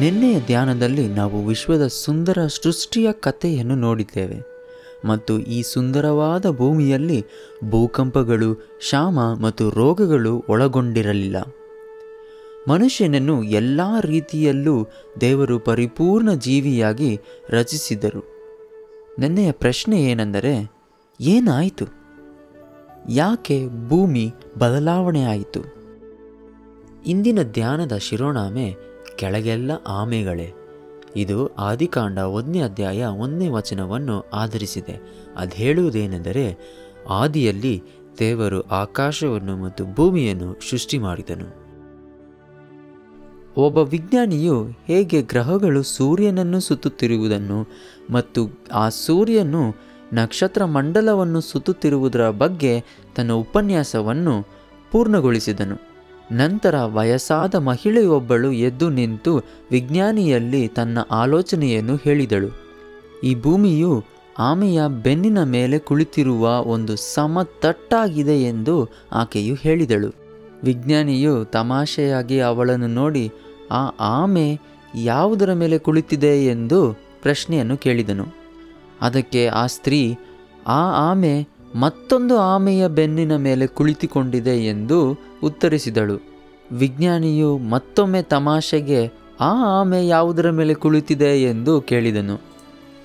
ನಿನ್ನೆಯ ಧ್ಯಾನದಲ್ಲಿ ನಾವು ವಿಶ್ವದ ಸುಂದರ ಸೃಷ್ಟಿಯ ಕಥೆಯನ್ನು ನೋಡಿದ್ದೇವೆ ಮತ್ತು ಈ ಸುಂದರವಾದ ಭೂಮಿಯಲ್ಲಿ ಭೂಕಂಪಗಳು ಶಾಮ ಮತ್ತು ರೋಗಗಳು ಒಳಗೊಂಡಿರಲಿಲ್ಲ. ಮನುಷ್ಯನನ್ನು ಎಲ್ಲ ರೀತಿಯಲ್ಲೂ ದೇವರು ಪರಿಪೂರ್ಣ ಜೀವಿಯಾಗಿ ರಚಿಸಿದರು. ನೆನ್ನೆಯ ಪ್ರಶ್ನೆ ಏನೆಂದರೆ, ಏನಾಯಿತು? ಯಾಕೆ ಭೂಮಿ ಬದಲಾವಣೆಯಾಯಿತು? ಇಂದಿನ ಧ್ಯಾನದ ಶಿರೋನಾಮೆ ಕೆಳಗೆಲ್ಲ ಆಮೆಗಳೇ. ಇದು ಆದಿಕಾಂಡ ಒಂದನೇ ಅಧ್ಯಾಯ ಒಂದನೇ ವಚನವನ್ನು ಆಧರಿಸಿದೆ. ಅದು ಹೇಳುವುದೇನೆಂದರೆ ಆದಿಯಲ್ಲಿ ದೇವರು ಆಕಾಶವನ್ನು ಮತ್ತು ಭೂಮಿಯನ್ನು ಸೃಷ್ಟಿ ಮಾಡಿದನು. ಒಬ್ಬ ವಿಜ್ಞಾನಿಯು ಹೇಗೆ ಗ್ರಹಗಳು ಸೂರ್ಯನನ್ನು ಸುತ್ತುತ್ತಿರುವುದನ್ನು ಮತ್ತು ಆ ಸೂರ್ಯನು ನಕ್ಷತ್ರ ಮಂಡಲವನ್ನು ಸುತ್ತುತ್ತಿರುವುದರ ಬಗ್ಗೆ ತನ್ನ ಉಪನ್ಯಾಸವನ್ನು ಪೂರ್ಣಗೊಳಿಸಿದನು. ನಂತರ ವಯಸ್ಸಾದ ಮಹಿಳೆಯೊಬ್ಬಳು ಎದ್ದು ನಿಂತು ವಿಜ್ಞಾನಿಯಲ್ಲಿ ತನ್ನ ಆಲೋಚನೆಯನ್ನು ಹೇಳಿದಳು. ಈ ಭೂಮಿಯು ಆಮೆಯ ಬೆನ್ನಿನ ಮೇಲೆ ಕುಳಿತಿರುವ ಒಂದು ಸಮತಟ್ಟಾಗಿದೆ ಎಂದು ಆಕೆಯು ಹೇಳಿದಳು. ವಿಜ್ಞಾನಿಯು ತಮಾಷೆಯಾಗಿ ಅವಳನ್ನು ನೋಡಿ, ಆ ಆಮೆ ಯಾವುದರ ಮೇಲೆ ಕುಳಿತಿದೆ? ಎಂದು ಪ್ರಶ್ನೆಯನ್ನು ಕೇಳಿದನು. ಅದಕ್ಕೆ ಆ ಸ್ತ್ರೀ, ಆ ಆಮೆ ಮತ್ತೊಂದು ಆಮೆಯ ಬೆನ್ನಿನ ಮೇಲೆ ಕುಳಿತುಕೊಂಡಿದೆ ಎಂದು ಉತ್ತರಿಸಿದಳು. ವಿಜ್ಞಾನಿಯು ಮತ್ತೊಮ್ಮೆ ತಮಾಷೆಗೆ, ಆ ಆಮೆ ಯಾವುದರ ಮೇಲೆ ಕುಳಿತಿದೆ ಎಂದು ಕೇಳಿದನು.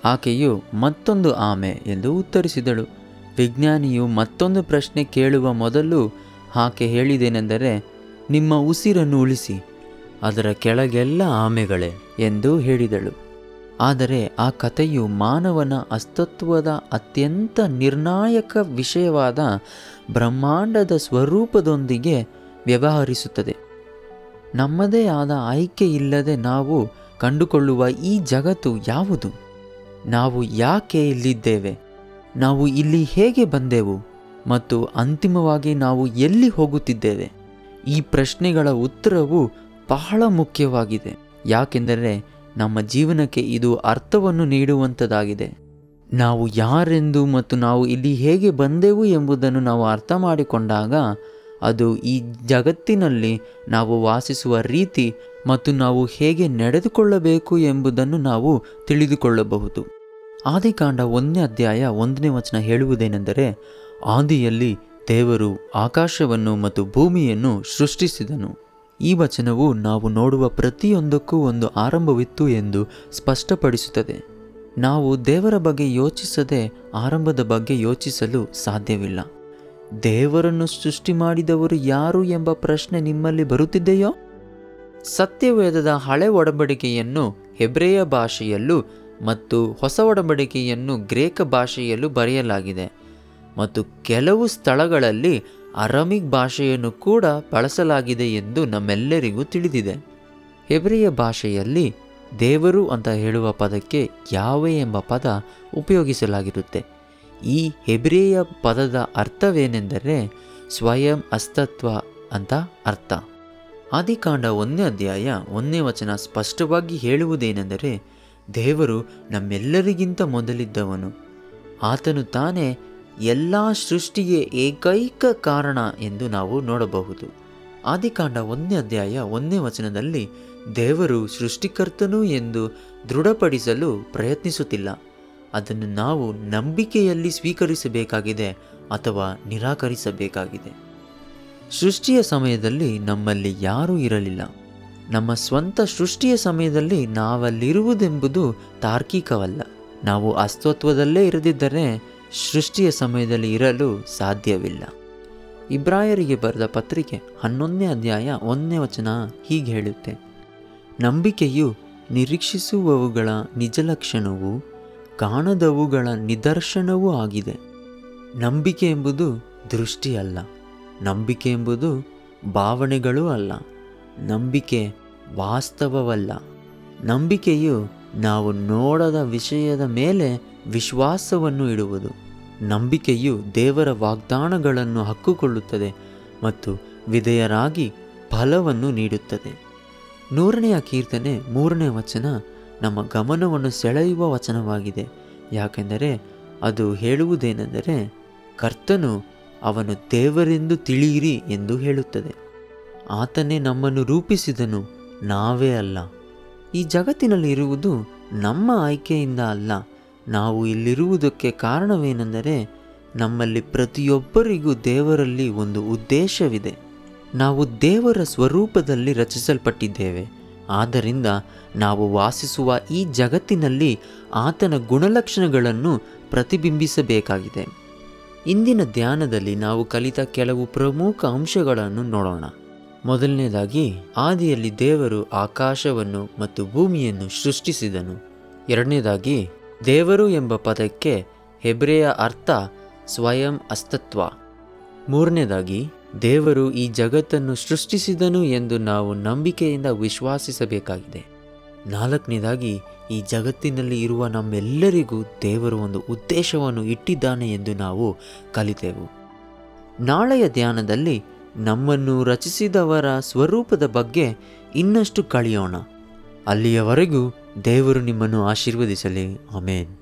ಆಕೆಯು ಮತ್ತೊಂದು ಆಮೆ ಎಂದು ಉತ್ತರಿಸಿದಳು. ವಿಜ್ಞಾನಿಯು ಮತ್ತೊಂದು ಪ್ರಶ್ನೆ ಕೇಳುವ ಮೊದಲು ಆಕೆ ಹೇಳಿದೇನೆಂದರೆ, ನಿಮ್ಮ ಉಸಿರನ್ನು ಉಳಿಸಿ, ಅದರ ಕೆಳಗೆಲ್ಲ ಆಮೆಗಳೇ ಎಂದು ಹೇಳಿದಳು. ಆದರೆ ಆ ಕಥೆಯು ಮಾನವನ ಅಸ್ತಿತ್ವದ ಅತ್ಯಂತ ನಿರ್ಣಾಯಕ ವಿಷಯವಾದ ಬ್ರಹ್ಮಾಂಡದ ಸ್ವರೂಪದೊಂದಿಗೆ ವ್ಯವಹರಿಸುತ್ತದೆ. ನಮ್ಮದೇ ಆದ ಆಯ್ಕೆ ಇಲ್ಲದೆ ನಾವು ಕಂಡುಕೊಳ್ಳುವ ಈ ಜಗತ್ತು ಯಾವುದು? ನಾವು ಯಾಕೆ ಇಲ್ಲಿದ್ದೇವೆ? ನಾವು ಇಲ್ಲಿ ಹೇಗೆ ಬಂದೆವು? ಮತ್ತು ಅಂತಿಮವಾಗಿ ನಾವು ಎಲ್ಲಿ ಹೋಗುತ್ತಿದ್ದೇವೆ? ಈ ಪ್ರಶ್ನೆಗಳ ಉತ್ತರವು ಬಹಳ ಮುಖ್ಯವಾಗಿದೆ. ಯಾಕೆಂದರೆ ನಮ್ಮ ಜೀವನಕ್ಕೆ ಇದು ಅರ್ಥವನ್ನು ನೀಡುವಂಥದ್ದಾಗಿದೆ ನಾವು ಯಾರೆಂದು ಮತ್ತು ನಾವು ಇಲ್ಲಿ ಹೇಗೆ ಬಂದೆವು ಎಂಬುದನ್ನು ನಾವು ಅರ್ಥ ಮಾಡಿಕೊಂಡಾಗ, ಅದು ಈ ಜಗತ್ತಿನಲ್ಲಿ ನಾವು ವಾಸಿಸುವ ರೀತಿ ಮತ್ತು ನಾವು ಹೇಗೆ ನಡೆದುಕೊಳ್ಳಬೇಕು ಎಂಬುದನ್ನು ನಾವು ತಿಳಿದುಕೊಳ್ಳಬಹುದು. ಆದಿಕಾಂಡ ಒಂದನೇ ಅಧ್ಯಾಯ ಒಂದನೇ ವಚನ ಹೇಳುವುದೇನೆಂದರೆ, ಆದಿಯಲ್ಲಿ ದೇವರು ಆಕಾಶವನ್ನು ಮತ್ತು ಭೂಮಿಯನ್ನು ಸೃಷ್ಟಿಸಿದನು. ಈ ವಚನವು ನಾವು ನೋಡುವ ಪ್ರತಿಯೊಂದಕ್ಕೂ ಒಂದು ಆರಂಭವಿತ್ತು ಎಂದು ಸ್ಪಷ್ಟಪಡಿಸುತ್ತದೆ. ನಾವು ದೇವರ ಬಗ್ಗೆ ಯೋಚಿಸದೆ ಆರಂಭದ ಬಗ್ಗೆ ಯೋಚಿಸಲು ಸಾಧ್ಯವಿಲ್ಲ. ದೇವರನ್ನು ಸೃಷ್ಟಿ ಮಾಡಿದವರು ಯಾರು ಎಂಬ ಪ್ರಶ್ನೆ ನಿಮ್ಮಲ್ಲಿ ಬರುತ್ತಿದೆಯೋ? ಸತ್ಯವೇದದ ಹಳೆ ಒಡಂಬಡಿಕೆಯನ್ನು ಹೆಬ್ರೆಯ ಭಾಷೆಯಲ್ಲೂ ಮತ್ತು ಹೊಸ ಒಡಂಬಡಿಕೆಯನ್ನು ಗ್ರೇಕ ಭಾಷೆಯಲ್ಲೂ ಬರೆಯಲಾಗಿದೆ. ಮತ್ತು ಕೆಲವು ಸ್ಥಳಗಳಲ್ಲಿ ಅರಮಿಕ್ ಭಾಷೆಯನ್ನು ಕೂಡ ಬಳಸಲಾಗಿದೆ ಎಂದು ನಮ್ಮೆಲ್ಲರಿಗೂ ತಿಳಿದಿದೆ. ಹೆಬ್ರಿಯ ಭಾಷೆಯಲ್ಲಿ ದೇವರು ಅಂತ ಹೇಳುವ ಪದಕ್ಕೆ ಯಾವೆ ಎಂಬ ಪದ ಉಪಯೋಗಿಸಲಾಗಿರುತ್ತೆ. ಈ ಹೆಬ್ರಿಯ ಪದದ ಅರ್ಥವೇನೆಂದರೆ ಸ್ವಯಂ ಅಸ್ತತ್ವ ಅಂತ ಅರ್ಥ. ಆದಿಕಾಂಡ ಒಂದನೇ ಅಧ್ಯಾಯ ಒಂದನೇ ವಚನ ಸ್ಪಷ್ಟವಾಗಿ ಹೇಳುವುದೇನೆಂದರೆ ದೇವರು ನಮ್ಮೆಲ್ಲರಿಗಿಂತ ಮೊದಲಿದ್ದವನು. ಆತನು ತಾನೇ ಎಲ್ಲ ಸೃಷ್ಟಿಯೇ ಏಕೈಕ ಕಾರಣ ಎಂದು ನಾವು ನೋಡಬಹುದು. ಆದಿಕಾಂಡ ಒಂದನೇ ಅಧ್ಯಾಯ ಒಂದನೇ ವಚನದಲ್ಲಿ ದೇವರು ಸೃಷ್ಟಿಕರ್ತನು ಎಂದು ದೃಢಪಡಿಸಲು ಪ್ರಯತ್ನಿಸುತ್ತಿಲ್ಲ. ಅದನ್ನು ನಾವು ನಂಬಿಕೆಯಲ್ಲಿ ಸ್ವೀಕರಿಸಬೇಕಾಗಿದೆ ಅಥವಾ ನಿರಾಕರಿಸಬೇಕಾಗಿದೆ. ಸೃಷ್ಟಿಯ ಸಮಯದಲ್ಲಿ ನಮ್ಮಲ್ಲಿ ಯಾರೂ ಇರಲಿಲ್ಲ. ನಮ್ಮ ಸ್ವಂತ ಸೃಷ್ಟಿಯ ಸಮಯದಲ್ಲಿ ನಾವಲ್ಲಿರುವುದೆಂಬುದು ತಾರ್ಕಿಕವಲ್ಲ. ನಾವು ಅಸ್ತಿತ್ವದಲ್ಲೇ ಇರದಿದ್ದರೆ ಸೃಷ್ಟಿಯ ಸಮಯದಲ್ಲಿ ಇರಲು ಸಾಧ್ಯವಿಲ್ಲ. ಇಬ್ರಾಯರಿಗೆ ಬರೆದ ಪತ್ರಿಕೆ ಹನ್ನೊಂದನೇ ಅಧ್ಯಾಯ ಒಂದನೇ ವಚನ ಹೀಗೆ ಹೇಳುತ್ತೆ. ನಂಬಿಕೆಯು ನಿರೀಕ್ಷಿಸುವವುಗಳ ನಿಜ ಲಕ್ಷಣವು ಕಾಣದವುಗಳ ನಿದರ್ಶನವೂ ಆಗಿದೆ. ನಂಬಿಕೆ ಎಂಬುದು ದೃಷ್ಟಿ ಅಲ್ಲ ನಂಬಿಕೆ ಎಂಬುದು ಭಾವನೆಗಳೂ ಅಲ್ಲ. ನಂಬಿಕೆ ವಾಸ್ತವವಲ್ಲ. ನಂಬಿಕೆಯು ನಾವು ನೋಡದ ವಿಷಯದ ಮೇಲೆ ವಿಶ್ವಾಸವನ್ನು ಇಡುವುದು. ನಂಬಿಕೆಯು ದೇವರ ವಾಗ್ದಾನಗಳನ್ನು ಹಕ್ಕುಕೊಳ್ಳುತ್ತದೆ ಮತ್ತು ವಿಧೇಯರಾಗಿ ಫಲವನ್ನು ನೀಡುತ್ತದೆ. ನೂರನೆಯ ಕೀರ್ತನೆ ಮೂರನೇ ವಚನ ನಮ್ಮ ಗಮನವನ್ನು ಸೆಳೆಯುವ ವಚನವಾಗಿದೆ. ಯಾಕೆಂದರೆ ಅದು ಹೇಳುವುದೇನೆಂದರೆ ಕರ್ತನು ಅವನು ದೇವರೆಂದು ತಿಳಿಯಿರಿ ಎಂದು ಹೇಳುತ್ತದೆ. ಆತನೇ ನಮ್ಮನ್ನು ರೂಪಿಸಿದನು, ನಾವೇ ಅಲ್ಲ. ಈ ಜಗತ್ತಿನಲ್ಲಿ ಇರುವುದು ನಮ್ಮ ಆಯ್ಕೆಯಿಂದ ಅಲ್ಲ. ನಾವು ಇಲ್ಲಿರುವುದಕ್ಕೆ ಕಾರಣವೇನೆಂದರೆ ನಮ್ಮಲ್ಲಿ ಪ್ರತಿಯೊಬ್ಬರಿಗೂ ದೇವರಲ್ಲಿ ಒಂದು ಉದ್ದೇಶವಿದೆ. ನಾವು ದೇವರ ಸ್ವರೂಪದಲ್ಲಿ ರಚಿಸಲ್ಪಟ್ಟಿದ್ದೇವೆ. ಆದ್ದರಿಂದ ನಾವು ವಾಸಿಸುವ ಈ ಜಗತ್ತಿನಲ್ಲಿ ಆತನ ಗುಣಲಕ್ಷಣಗಳನ್ನು ಪ್ರತಿಬಿಂಬಿಸಬೇಕಾಗಿದೆ. ಇಂದಿನ ಧ್ಯಾನದಲ್ಲಿ ನಾವು ಕಲಿತ ಕೆಲವು ಪ್ರಮುಖ ಅಂಶಗಳನ್ನು ನೋಡೋಣ. ಮೊದಲನೇದಾಗಿ, ಆದಿಯಲ್ಲಿ ದೇವರು ಆಕಾಶವನ್ನು ಮತ್ತು ಭೂಮಿಯನ್ನು ಸೃಷ್ಟಿಸಿದನು. ಎರಡನೇದಾಗಿ ದೇವರು ಎಂಬ ಪದಕ್ಕೆ ಹೆಬ್ರೆಯ ಅರ್ಥ ಸ್ವಯಂ ಅಸ್ತತ್ವ. ಮೂರನೇದಾಗಿ, ದೇವರು ಈ ಜಗತ್ತನ್ನು ಸೃಷ್ಟಿಸಿದನು ಎಂದು ನಾವು ನಂಬಿಕೆಯಿಂದ ವಿಶ್ವಾಸಿಸಬೇಕಾಗಿದೆ. ನಾಲ್ಕನೇದಾಗಿ, ಈ ಜಗತ್ತಿನಲ್ಲಿ ಇರುವ ನಮ್ಮೆಲ್ಲರಿಗೂ ದೇವರು ಒಂದು ಉದ್ದೇಶವನ್ನು ಇಟ್ಟಿದ್ದಾನೆ ಎಂದು ನಾವು ಕಲಿತೆವು. ನಾಳೆಯ ಧ್ಯಾನದಲ್ಲಿ ನಮ್ಮನ್ನು ರಚಿಸಿದವರ ಸ್ವರೂಪದ ಬಗ್ಗೆ ಇನ್ನಷ್ಟು ಕಳೆಯೋಣ ಅಲ್ಲಿಯವರೆಗೂ ದೇವರು ನಿಮ್ಮನ್ನು ಆಶೀರ್ವದಿಸಲಿ. ಆಮೇನ್.